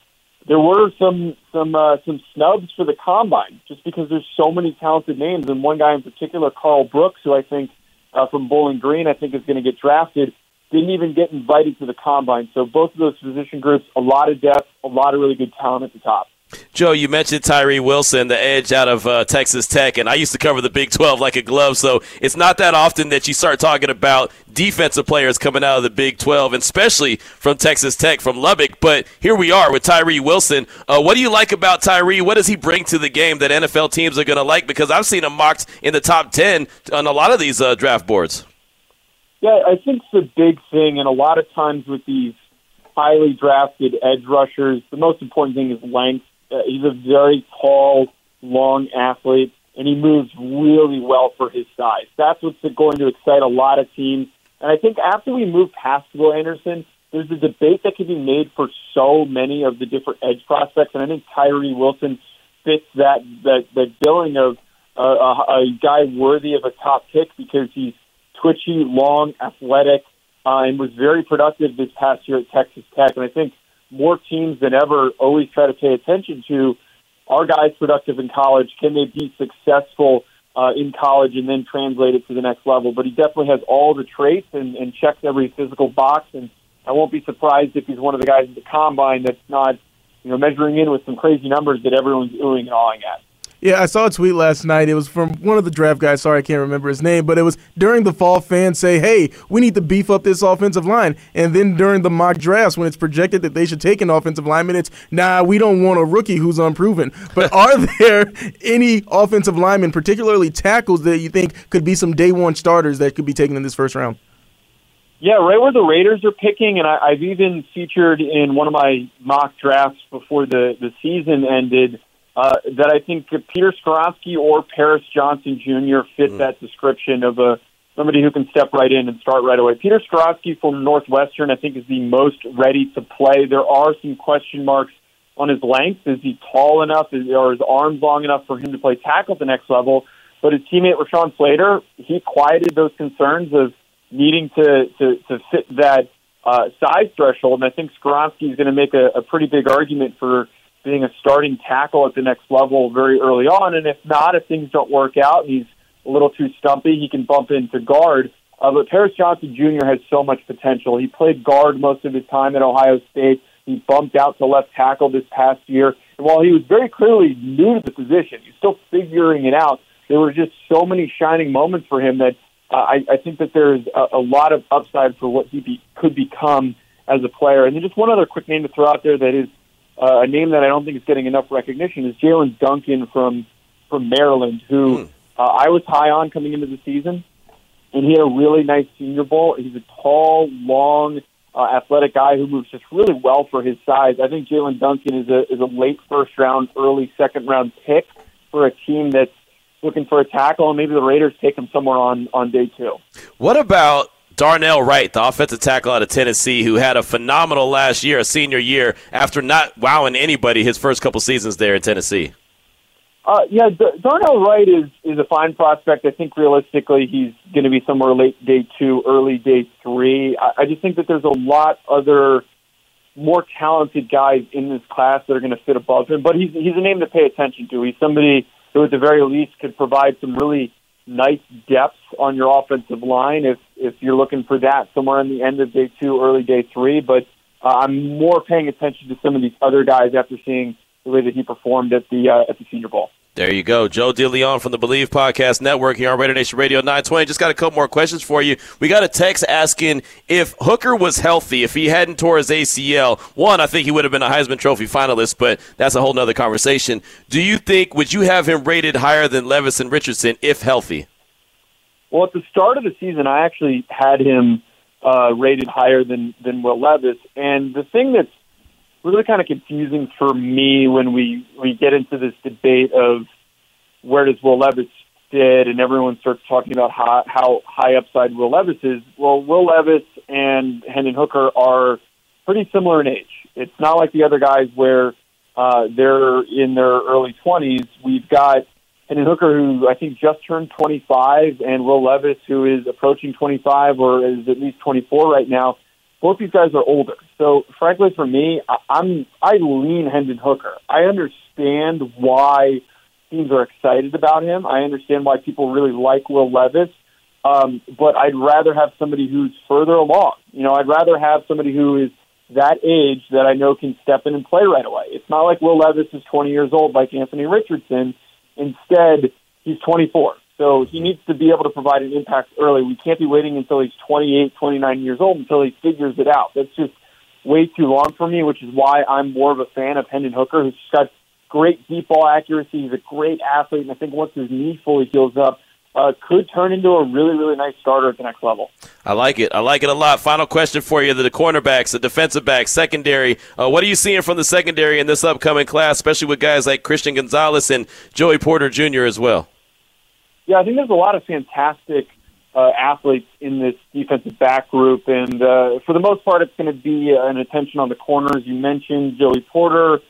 F: there were some some uh, some snubs for the combine just because there's so many talented names. And one guy in particular, Karl Brooks, who I think uh, from Bowling Green, I think is going to get drafted didn't even get invited to the combine. So both of those position groups, a lot of depth, a lot of really good talent at the top.
A: Joe, you mentioned Tyree Wilson, the edge out of uh, Texas Tech, and I used to cover the Big 12 like a glove, so it's not that often that you start talking about defensive players coming out of the Big 12, and especially from Texas Tech, from Lubbock. But here we are with Tyree Wilson. Uh, what do you like about Tyree? What does he bring to the game that NFL teams are going to like? Because I've seen him mocked in the top 10 on a lot of these uh, draft boards.
F: Yeah, I think the big thing, and a lot of times with these highly drafted edge rushers, the most important thing is length. Uh, he's a very tall, long athlete, and he moves really well for his size. That's what's going to excite a lot of teams. And I think after we move past Will Anderson, there's a debate that can be made for so many of the different edge prospects, and I think Tyree Wilson fits that that, that billing of uh, a, a guy worthy of a top pick because he's twitchy, long, athletic, uh, and was very productive this past year at Texas Tech. And I think more teams than ever always try to pay attention to are guys productive in college? Can they be successful uh, in college and then translate it to the next level? But he definitely has all the traits and, and checks every physical box. And I won't be surprised if he's one of the guys at the combine that's not, you know, measuring in with some crazy numbers that everyone's oohing and awing at.
B: Yeah, I saw a tweet last night. It was from one of the draft guys. Sorry, I can't remember his name, but it was during the fall fans say, hey, we need to beef up this offensive line. And then during the mock drafts, when it's projected that they should take an offensive lineman, it's, nah, we don't want a rookie who's unproven. But are there any offensive linemen, particularly tackles, that you think could be some day one starters that could be taken in this first round?
F: Yeah, right where the Raiders are picking, and I, I've even featured in one of my mock drafts before the, the season ended uh, that I think Peter Skoronski or Paris Johnson Jr. fit mm. that description of a somebody who can step right in and start right away. Peter Skoronski from Northwestern, I think, is the most ready to play. There are some question marks on his length. Is he tall enough? Is, are his arms long enough for him to play tackle at the next level? But his teammate Rashawn Slater, he quieted those concerns of needing to to, to fit that uh, size threshold. And I think Skoronski is going to make a, a pretty big argument for being a starting tackle at the next level very early on. And if not, if things don't work out and he's a little too stumpy, he can bump into guard. Uh, but Paris Johnson Jr. has so much potential. He played guard most of his time at Ohio State. He bumped out to left tackle this past year. And while he was very clearly new to the position, he's still figuring it out. There were just so many shining moments for him that uh, I, I think that there's a, a lot of upside for what he be, could become as a player. And then just one other quick name to throw out there that is uh, a name that I don't think is getting enough recognition is Jaelyn Duncan from from Maryland, who mm. uh, I was high on coming into the season, and he had a really nice Senior Bowl. He's a tall, long, uh, athletic guy who moves just really well for his size. I think Jaelyn Duncan is a is a late first round, early second round pick for a team that's looking for a tackle, and maybe the Raiders take him somewhere on on day two.
A: What about Darnell Wright, the offensive tackle out of Tennessee, who had a phenomenal last year, a senior year, after not wowing anybody his first couple seasons there in Tennessee.
F: Uh, yeah, Darnell Wright is is a fine prospect. I think realistically he's going to be somewhere late day two, early day three. I, I just think that there's a lot other more talented guys in this class that are going to fit above him. But he's he's a name to pay attention to. He's somebody who, at the very least, could provide some really nice depth on your offensive line if if you're looking for that somewhere in the end of day two, early day three. But uh, I'm more paying attention to some of these other guys after seeing the way that he performed at the uh, at the Senior Bowl.
A: There you go. Joe DeLeon from the Believe Podcast Network here on Raider Nation Radio 920. Just got a couple more questions for you. We got a text asking if Hooker was healthy, if he hadn't tore his ACL. One, I think he would have been a Heisman Trophy finalist, but that's a whole nother conversation. Do you think, would you have him rated higher than Levis and Richardson if healthy?
F: Well, at the start of the season, I actually had him uh, rated higher than, than Will Levis. And the thing that's really kind of confusing for me when we we get into this debate of where does Will Levis fit, and everyone starts talking about how, how high upside Will Levis is. Well, Will Levis and Hendon Hooker are pretty similar in age. It's not like the other guys where uh, they're in their early 20s. We've got Hendon Hooker, who I think just turned 25, and Will Levis, who is approaching 25 or is at least 24 right now. Both these guys are older. So, frankly, for me, I- I'm I lean Hendon Hooker. I understand why teams are excited about him. I understand why people really like Will Levis. Um, but I'd rather have somebody who's further along. You know, I'd rather have somebody who is that age that I know can step in and play right away. It's not like Will Levis is 20 years old like Anthony Richardson. Instead, he's 24. So he needs to be able to provide an impact early. We can't be waiting until he's 28, 29 years old until he figures it out. That's just way too long for me, which is why I'm more of a fan of Hendon Hooker, who's got great deep ball accuracy. He's a great athlete, and I think once his knee fully heals up, uh, could turn into a really, really nice starter at the next level.
A: I like it. I like it a lot. Final question for you: the cornerbacks, the defensive backs, secondary. Uh, what are you seeing from the secondary in this upcoming class, especially with guys like Christian Gonzalez and Joey Porter Jr. as well?
F: Yeah, I think there's a lot of fantastic uh, athletes in this defensive back group, and uh, for the most part, it's going to be an attention on the corners. You mentioned Joey Porter.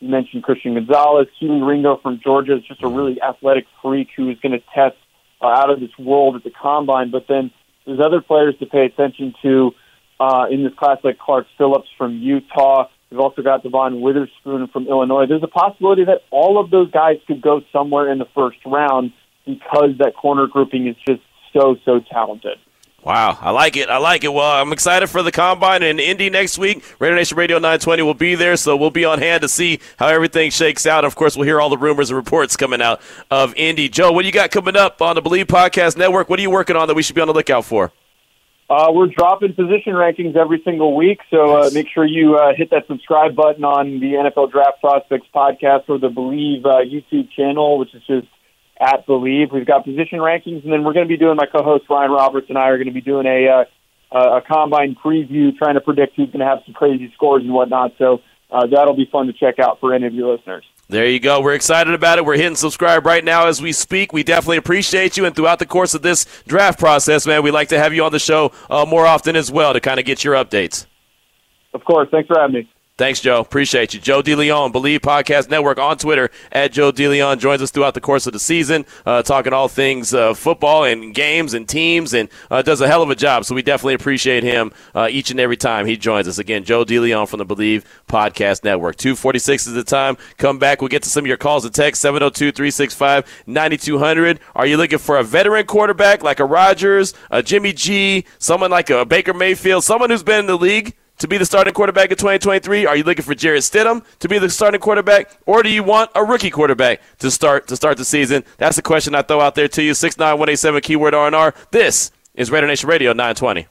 F: You mentioned Christian Gonzalez, Kelee Ringo from Georgia is just a really athletic freak who is going to test uh, out of this world at the combine. But then there's other players to pay attention to uh, in this class, like Clark Phillips from Utah. We've also got Devon Witherspoon from Illinois. There's a possibility that all of those guys could go somewhere in the first round because that corner grouping is just so, so talented.
A: Wow, I like it. I like it. Well, I'm excited for the combine in Indy next week. Raider Nation Radio 920 will be there, so we'll be on hand to see how everything shakes out. Of course, we'll hear all the rumors and reports coming out of Indy. Joe, what do you got coming up on the Believe Podcast Network? What are you working on that we should be on the lookout for?
F: Uh, we're dropping position rankings every single week, so uh, make sure you uh, hit that subscribe button on the NFL Draft Prospects podcast or the Believe uh, YouTube channel, which is just at Believe. We've got position rankings, and then we're going to be doing my co-host Ryan Roberts and I are going to be doing a uh, a combine preview, trying to predict who's going to have some crazy scores and whatnot. So uh, that'll be fun to check out for any of your listeners.
A: There you go. We're excited about it. We're hitting subscribe right now as we speak. We definitely appreciate you. And throughout the course of this draft process, man, we'd like to have you on the show uh, more often as well to kind of get your updates.
F: Of course. Thanks for having me.
A: Thanks, Joe. Appreciate you. Joe DeLeon, Believe Podcast Network on Twitter at Joe DeLeon joins us throughout the course of the season, uh, talking all things uh, football and games and teams, and uh, does a hell of a job. So we definitely appreciate him uh, each and every time he joins us. Again, Joe DeLeon from the Believe Podcast Network. 246 is the time. Come back. We'll get to some of your calls and texts 702 365 9200. Are you looking for a veteran quarterback like a Rodgers, a Jimmy G, someone like a Baker Mayfield, someone who's been in the league? To be the starting quarterback in 2023? Are you looking for Jarrett Stidham to be the starting quarterback, or do you want a rookie quarterback to start to start the season? That's the question I throw out there to you. Six nine one eight seven keyword R and R. This is Raider Nation Radio 920.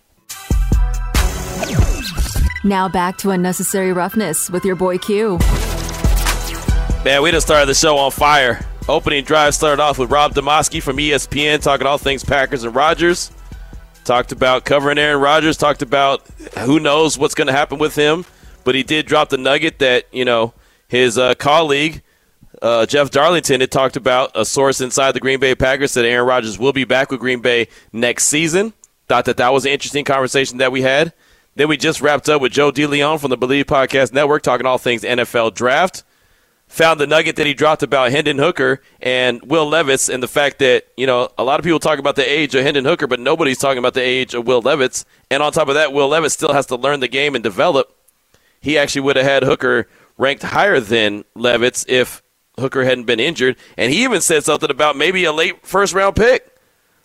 E: Now back to unnecessary roughness with your boy Q.
A: Man, we just started the show on fire. Opening drive started off with Rob Demovsky from ESPN talking all things Packers and Rodgers. Talked about covering Aaron Rodgers. Talked about who knows what's going to happen with him. But he did drop the nugget that you know his uh, colleague uh, Jeff Darlington had talked about a source inside the Green Bay Packers said Aaron Rodgers will be back with Green Bay next season. Thought that that was an interesting conversation that we had. Then we just wrapped up with Joe DeLeon from the Believe Podcast Network talking all things NFL draft found the nugget that he dropped about Hendon Hooker and Will Levis and the fact that, you know, a lot of people talk about the age of Hendon Hooker, but nobody's talking about the age of Will Levis. And on top of that, Will Levis still has to learn the game and develop. He actually would have had Hooker ranked higher than Levis if Hooker hadn't been injured. And he even said something about maybe a late first round pick.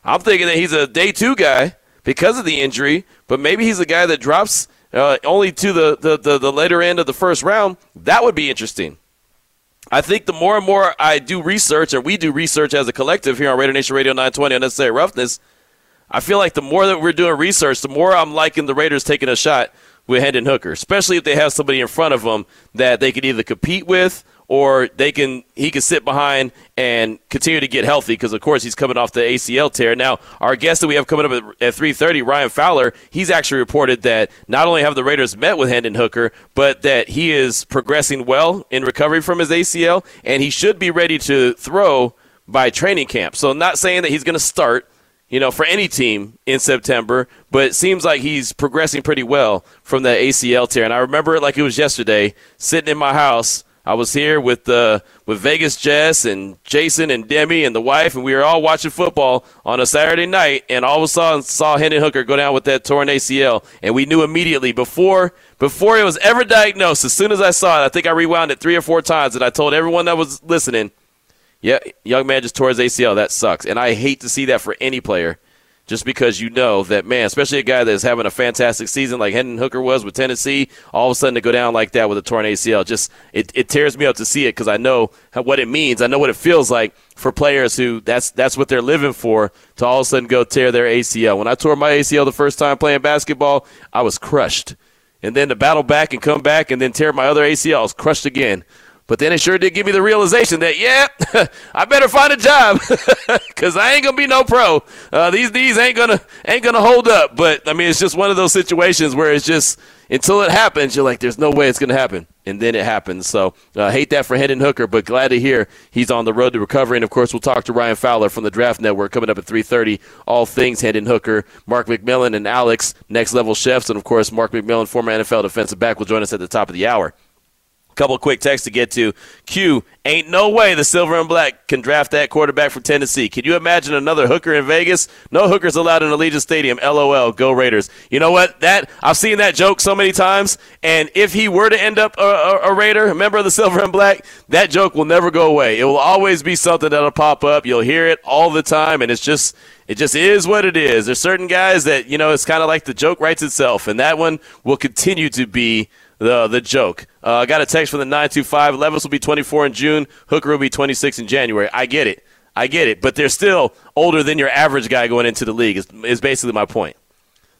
A: I'm thinking that he's a day two guy because of the injury, but maybe he's a guy that drops uh, only to the, the, the, the later end of the first round. That would be interesting. I think the more and more I do research, or we do research as a collective here on Raider Nation Radio 920 Unnecessary Roughness, I feel like the more that we're doing research, the more I'm liking the Raiders taking a shot with Hendon Hooker, especially if they have somebody in front of them that they could either compete with or they can he can sit behind and continue to get healthy because of course he's coming off the ACL tear. Now our guest that we have coming up at, at 3:30, Ryan Fowler, he's actually reported that not only have the Raiders met with Hendon Hooker, but that he is progressing well in recovery from his ACL and he should be ready to throw by training camp. So not saying that he's going to start you know, for any team in September, but it seems like he's progressing pretty well from that ACL tear. And I remember it like it was yesterday, sitting in my house. I was here with uh, with Vegas Jess and Jason and Demi and the wife, and we were all watching football on a Saturday night. And all of a sudden, saw Hendon Hooker go down with that torn ACL, and we knew immediately before before it was ever diagnosed. As soon as I saw it, I think I rewound it three or four times, and I told everyone that was listening, "Yeah, young man just tore his ACL. That sucks." And I hate to see that for any player just because you know that man, especially a guy that's having a fantastic season like Hendon Hooker was with Tennessee, all of a sudden to go down like that with a torn ACL, just it, it tears me up to see it because I know what it means. I know what it feels like for players who that's that's what they're living for to all of a sudden go tear their ACL. When I tore my ACL the first time playing basketball, I was crushed. And then to battle back and come back and then tear my other ACL, I was crushed again. But then it sure did give me the realization that, yeah, I better find a job because I ain't gonna be no pro. Uh, these these ain't gonna ain't gonna hold up. But I mean, it's just one of those situations where it's just until it happens, you're like, there's no way it's gonna happen, and then it happens. So uh, hate that for Hendon Hooker, but glad to hear he's on the road to recovery. And of course, we'll talk to Ryan Fowler from the Draft Network coming up at 3:30. All things Hendon Hooker, Mark McMillan, and Alex, next level chefs, and of course, Mark McMillan, former NFL defensive back, will join us at the top of the hour couple quick texts to get to. Q, ain't no way the silver and black can draft that quarterback from Tennessee. Can you imagine another hooker in Vegas? No hookers allowed in Allegiant Stadium. LOL. Go Raiders. You know what? That I've seen that joke so many times. And if he were to end up a, a, a Raider, a member of the silver and black, that joke will never go away. It will always be something that'll pop up. You'll hear it all the time, and it's just it just is what it is. There's certain guys that you know it's kind of like the joke writes itself, and that one will continue to be the the joke. Uh, I got a text from the 925. Levis will be 24 in June. Hooker will be 26 in January. I get it. I get it. But they're still older than your average guy going into the league. Is, is basically my point.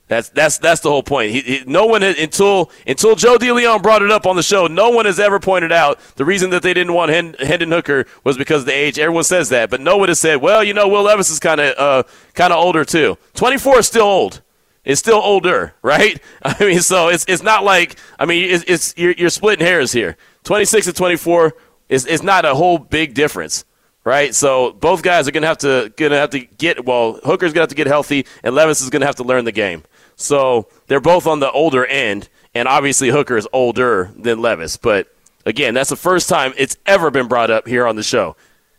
A: That's that's that's the whole point. He, he, no one until until Joe DeLeon brought it up on the show. No one has ever pointed out the reason that they didn't want Hendon Hooker was because of the age. Everyone says that, but no one has said, well, you know, Will Levis is kind of uh, kind of older too. 24 is still old is still older, right? I mean, so it's it's not like I mean, it's, it's you're, you're splitting hairs here. 26 and 24 is is not a whole big difference, right? So both guys are gonna have to gonna have to get well. Hooker's gonna have to get healthy, and Levis is gonna have to learn the game. So they're both on the older end, and obviously Hooker is older than Levis. But again, that's the first time it's ever been brought up here on the show.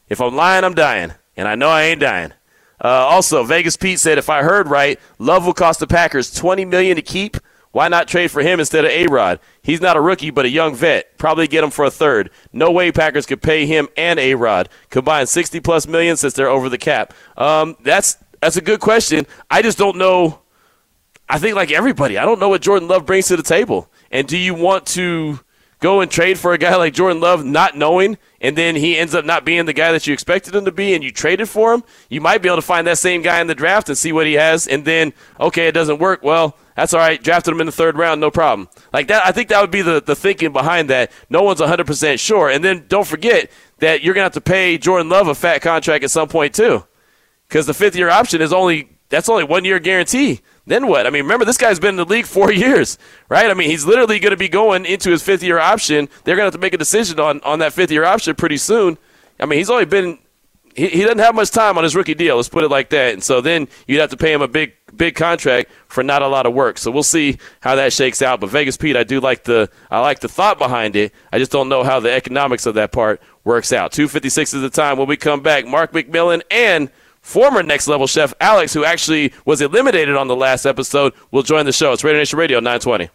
A: If I'm lying, I'm dying, and I know I ain't dying. Uh, also, Vegas Pete said, if I heard right, Love will cost the Packers 20 million to keep. Why not trade for him instead of A-Rod? He's not a rookie, but a young vet. Probably get him for a third. No way Packers could pay him and A-Rod. Combined 60 plus million since they're over the cap. Um, that's that's a good question. I just don't know. I think like everybody, I don't know what Jordan Love brings to the table. And do you want to go and trade for a guy like Jordan Love, not knowing, and then he ends up not being the guy that you expected him to be, and you traded for him, you might be able to find that same guy in the draft and see what he has, and then, okay, it doesn't work. Well, that's all right. Drafted him in the third round, no problem. Like that, I think that would be the, the thinking behind that. No one's 100% sure. And then don't forget that you're going to have to pay Jordan Love a fat contract at some point, too. Because the fifth year option is only, that's only one year guarantee then what? I mean, remember, this guy's been in the league four years, right? I mean, he's literally going to be going into his fifth year option. They're going to have to make a decision on, on that fifth year option pretty soon. I mean, he's only been, he, he doesn't have much time on his rookie deal, let's put it like that. And so then you'd have to pay him a big, big contract for not a lot of work. So we'll see how that shakes out. But Vegas Pete, I do like the, I like the thought behind it. I just don't know how the economics of that part works out. 256 is the time when we come back. Mark McMillan and former next level chef Alex, who actually was eliminated on the last episode, will join the show. It's Raider Nation Radio 920.